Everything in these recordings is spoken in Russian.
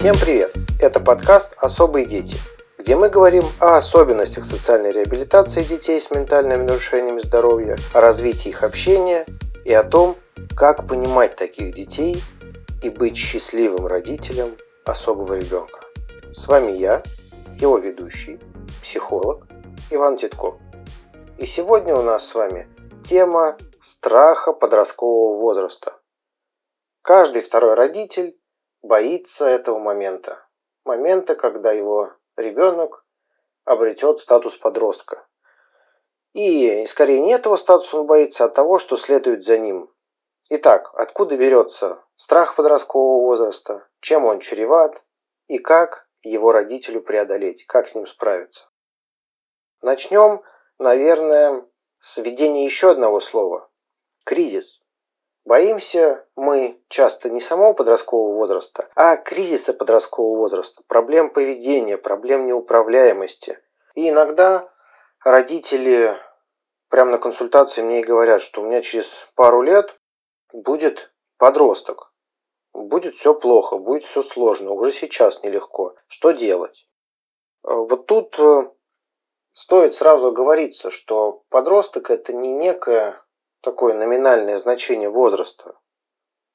Всем привет! Это подкаст «Особые дети», где мы говорим о особенностях социальной реабилитации детей с ментальными нарушениями здоровья, о развитии их общения и о том, как понимать таких детей и быть счастливым родителем особого ребенка. С вами я, его ведущий, психолог Иван Титков. И сегодня у нас с вами тема страха подросткового возраста. Каждый второй родитель боится этого момента. Момента, когда его ребенок обретет статус подростка. И скорее не этого статуса он боится, а того, что следует за ним. Итак, откуда берется страх подросткового возраста, чем он чреват и как его родителю преодолеть, как с ним справиться. Начнем, наверное, с введения еще одного слова – кризис. Боимся мы часто не самого подросткового возраста, а кризиса подросткового возраста, проблем поведения, проблем неуправляемости. И иногда родители прямо на консультации мне и говорят, что у меня через пару лет будет подросток. Будет все плохо, будет все сложно, уже сейчас нелегко. Что делать? Вот тут э, стоит сразу оговориться, что подросток это не некое такое номинальное значение возраста,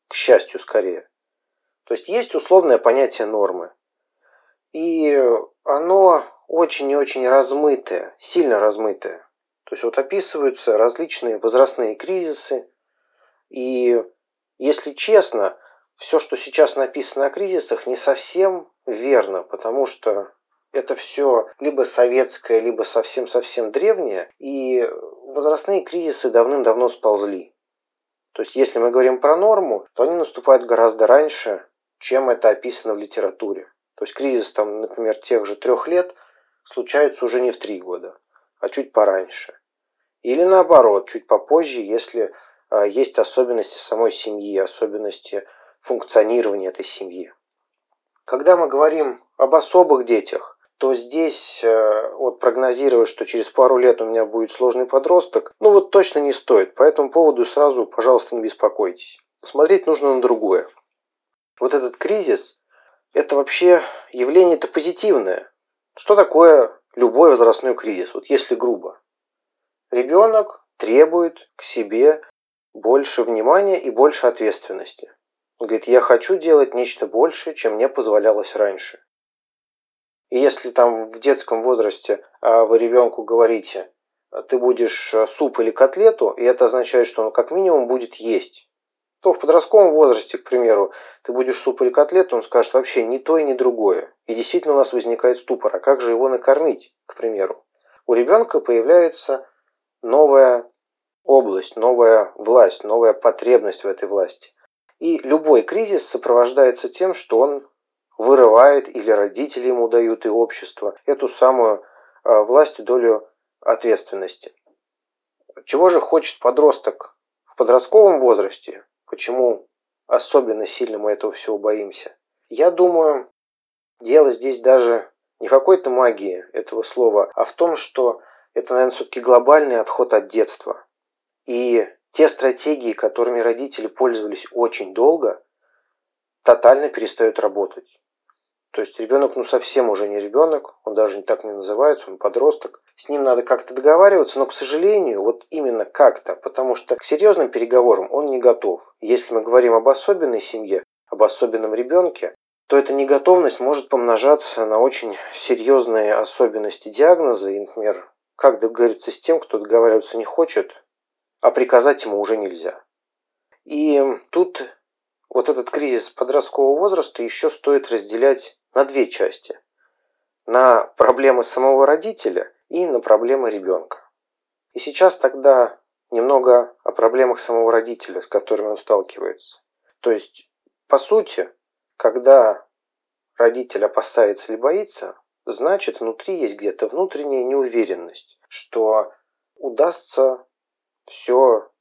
к счастью скорее. То есть есть условное понятие нормы. И оно очень и очень размытое, сильно размытое. То есть вот описываются различные возрастные кризисы. И если честно, все, что сейчас написано о кризисах, не совсем верно, потому что это все либо советское, либо совсем-совсем древнее, и возрастные кризисы давным-давно сползли. То есть, если мы говорим про норму, то они наступают гораздо раньше, чем это описано в литературе. То есть, кризис, там, например, тех же трех лет случается уже не в три года, а чуть пораньше. Или наоборот, чуть попозже, если э, есть особенности самой семьи, особенности функционирования этой семьи. Когда мы говорим об особых детях, то здесь э, вот прогнозировать, что через пару лет у меня будет сложный подросток, ну вот точно не стоит. По этому поводу сразу, пожалуйста, не беспокойтесь. Смотреть нужно на другое. Вот этот кризис – это вообще явление-то позитивное. Что такое любой возрастной кризис, вот если грубо? Ребенок требует к себе больше внимания и больше ответственности. Он говорит, я хочу делать нечто большее, чем мне позволялось раньше. И если там в детском возрасте а, вы ребенку говорите, ты будешь э, суп или котлету, и это означает, что он как минимум будет есть, то в подростковом возрасте, к примеру, ты будешь суп или котлету, он скажет вообще ни то и ни другое. И действительно у нас возникает ступор, а как же его накормить, к примеру? У ребенка появляется новая область, новая власть, новая потребность в этой власти. И любой кризис сопровождается тем, что он вырывает или родители ему дают и общество эту самую а, власть и долю ответственности. Чего же хочет подросток в подростковом возрасте? Почему особенно сильно мы этого всего боимся? Я думаю, дело здесь даже не в какой-то магии этого слова, а в том, что это, наверное, все-таки глобальный отход от детства. И те стратегии, которыми родители пользовались очень долго, тотально перестают работать. То есть ребенок ну совсем уже не ребенок, он даже так не называется, он подросток. С ним надо как-то договариваться, но, к сожалению, вот именно как-то, потому что к серьезным переговорам он не готов. Если мы говорим об особенной семье, об особенном ребенке, то эта неготовность может помножаться на очень серьезные особенности диагноза. И, например, как договориться с тем, кто договариваться не хочет, а приказать ему уже нельзя. И тут вот этот кризис подросткового возраста еще стоит разделять на две части. На проблемы самого родителя и на проблемы ребенка. И сейчас тогда немного о проблемах самого родителя, с которыми он сталкивается. То есть, по сути, когда родитель опасается или боится, значит внутри есть где-то внутренняя неуверенность, что удастся все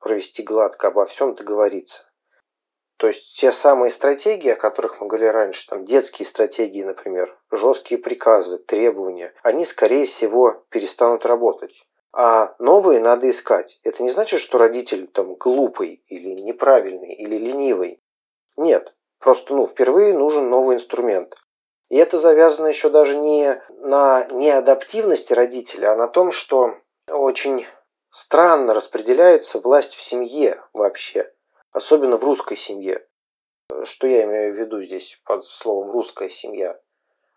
провести гладко, обо всем договориться. То есть те самые стратегии, о которых мы говорили раньше, там детские стратегии, например, жесткие приказы, требования, они, скорее всего, перестанут работать. А новые надо искать. Это не значит, что родитель там глупый или неправильный или ленивый. Нет. Просто, ну, впервые нужен новый инструмент. И это завязано еще даже не на неадаптивности родителя, а на том, что очень странно распределяется власть в семье вообще, особенно в русской семье. Что я имею в виду здесь под словом «русская семья»?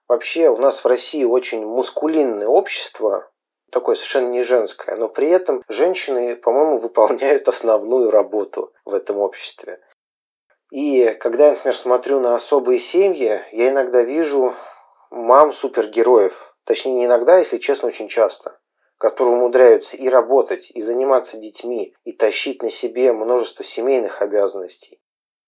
Вообще у нас в России очень мускулинное общество, такое совершенно не женское, но при этом женщины, по-моему, выполняют основную работу в этом обществе. И когда я, например, смотрю на особые семьи, я иногда вижу мам супергероев. Точнее, не иногда, если честно, очень часто. Которые умудряются и работать, и заниматься детьми, и тащить на себе множество семейных обязанностей.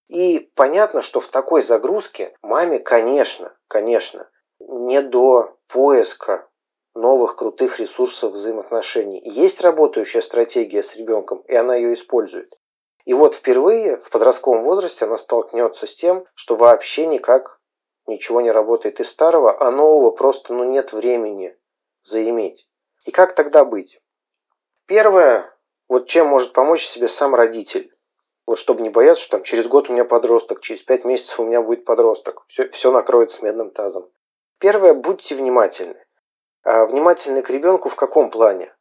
И понятно, что в такой загрузке маме, конечно, конечно, не до поиска новых крутых ресурсов взаимоотношений. Есть работающая стратегия с ребенком, и она ее использует. И вот впервые в подростковом возрасте она столкнется с тем, что вообще никак ничего не работает из старого, а нового просто ну, нет времени заиметь. И как тогда быть? Первое, вот чем может помочь себе сам родитель. Вот чтобы не бояться, что там через год у меня подросток, через пять месяцев у меня будет подросток. Все, все накроется медным тазом. Первое, будьте внимательны. А, внимательны к ребенку в каком плане?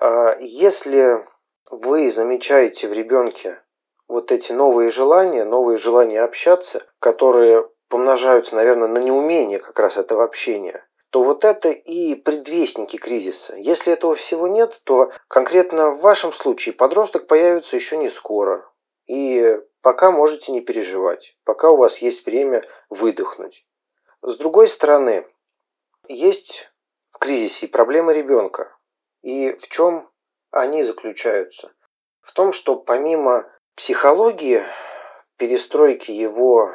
А, если вы замечаете в ребенке вот эти новые желания, новые желания общаться, которые помножаются, наверное, на неумение как раз этого общения, то вот это и предвестники кризиса. Если этого всего нет, то конкретно в вашем случае подросток появится еще не скоро. И пока можете не переживать, пока у вас есть время выдохнуть. С другой стороны, есть в кризисе и проблемы ребенка. И в чем они заключаются? В том, что помимо психологии, перестройки его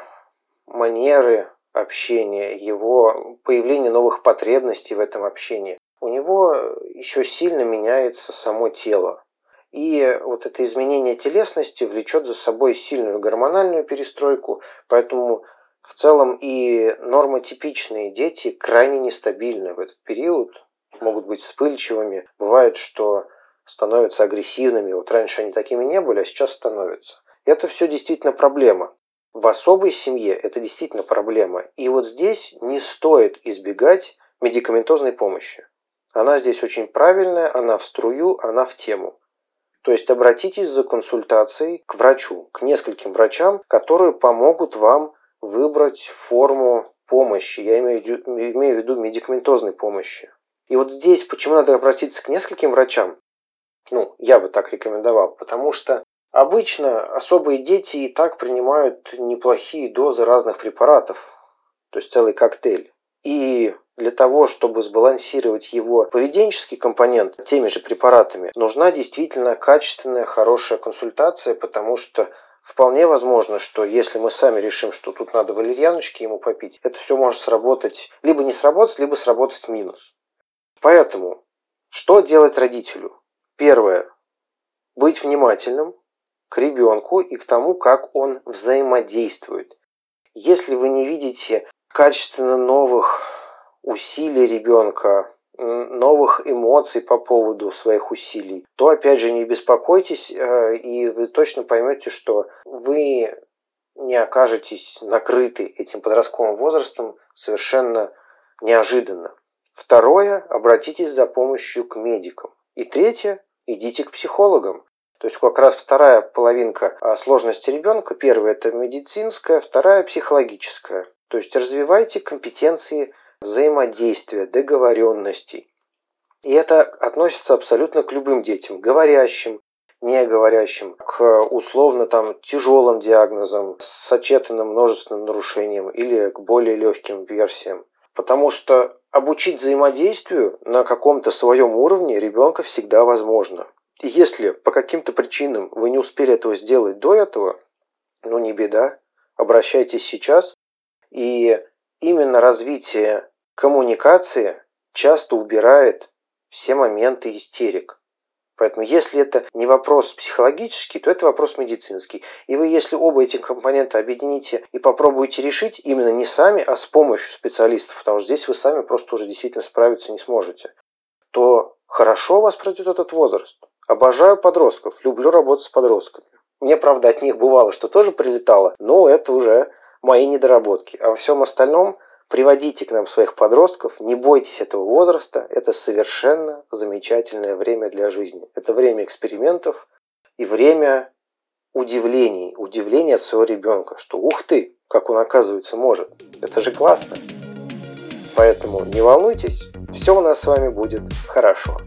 манеры общения, его появления новых потребностей в этом общении, у него еще сильно меняется само тело. И вот это изменение телесности влечет за собой сильную гормональную перестройку, поэтому в целом и нормотипичные дети крайне нестабильны в этот период, могут быть вспыльчивыми. Бывает, что становятся агрессивными. Вот раньше они такими не были, а сейчас становятся. Это все действительно проблема. В особой семье это действительно проблема. И вот здесь не стоит избегать медикаментозной помощи. Она здесь очень правильная, она в струю, она в тему. То есть обратитесь за консультацией к врачу, к нескольким врачам, которые помогут вам выбрать форму помощи. Я имею, в виду медикаментозной помощи. И вот здесь почему надо обратиться к нескольким врачам? Ну, я бы так рекомендовал, потому что обычно особые дети и так принимают неплохие дозы разных препаратов, то есть целый коктейль. И для того, чтобы сбалансировать его поведенческий компонент теми же препаратами, нужна действительно качественная, хорошая консультация, потому что вполне возможно, что если мы сами решим, что тут надо валерьяночки ему попить, это все может сработать, либо не сработать, либо сработать в минус. Поэтому, что делать родителю? Первое. Быть внимательным к ребенку и к тому, как он взаимодействует. Если вы не видите качественно новых усилий ребенка, новых эмоций по поводу своих усилий, то опять же не беспокойтесь, э, и вы точно поймете, что вы не окажетесь накрыты этим подростковым возрастом совершенно неожиданно. Второе, обратитесь за помощью к медикам. И третье, идите к психологам. То есть как раз вторая половинка а, сложности ребенка. Первая это медицинская, вторая психологическая. То есть развивайте компетенции взаимодействия, договоренностей. И это относится абсолютно к любым детям, говорящим, не говорящим, к условно там тяжелым диагнозам с сочетанным множественным нарушением или к более легким версиям. Потому что обучить взаимодействию на каком-то своем уровне ребенка всегда возможно. И если по каким-то причинам вы не успели этого сделать до этого, ну не беда, обращайтесь сейчас. И именно развитие коммуникации часто убирает все моменты истерик. Поэтому если это не вопрос психологический, то это вопрос медицинский. И вы, если оба эти компонента объедините и попробуете решить именно не сами, а с помощью специалистов, потому что здесь вы сами просто уже действительно справиться не сможете, то хорошо у вас пройдет этот возраст. Обожаю подростков, люблю работать с подростками. Мне, правда, от них бывало, что тоже прилетало, но это уже мои недоработки. А во всем остальном приводите к нам своих подростков, не бойтесь этого возраста, это совершенно замечательное время для жизни. Это время экспериментов и время удивлений, удивления от своего ребенка, что ух ты, как он оказывается может. Это же классно. Поэтому не волнуйтесь, все у нас с вами будет хорошо.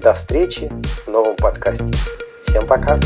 До встречи в новом подкасте. Всем пока!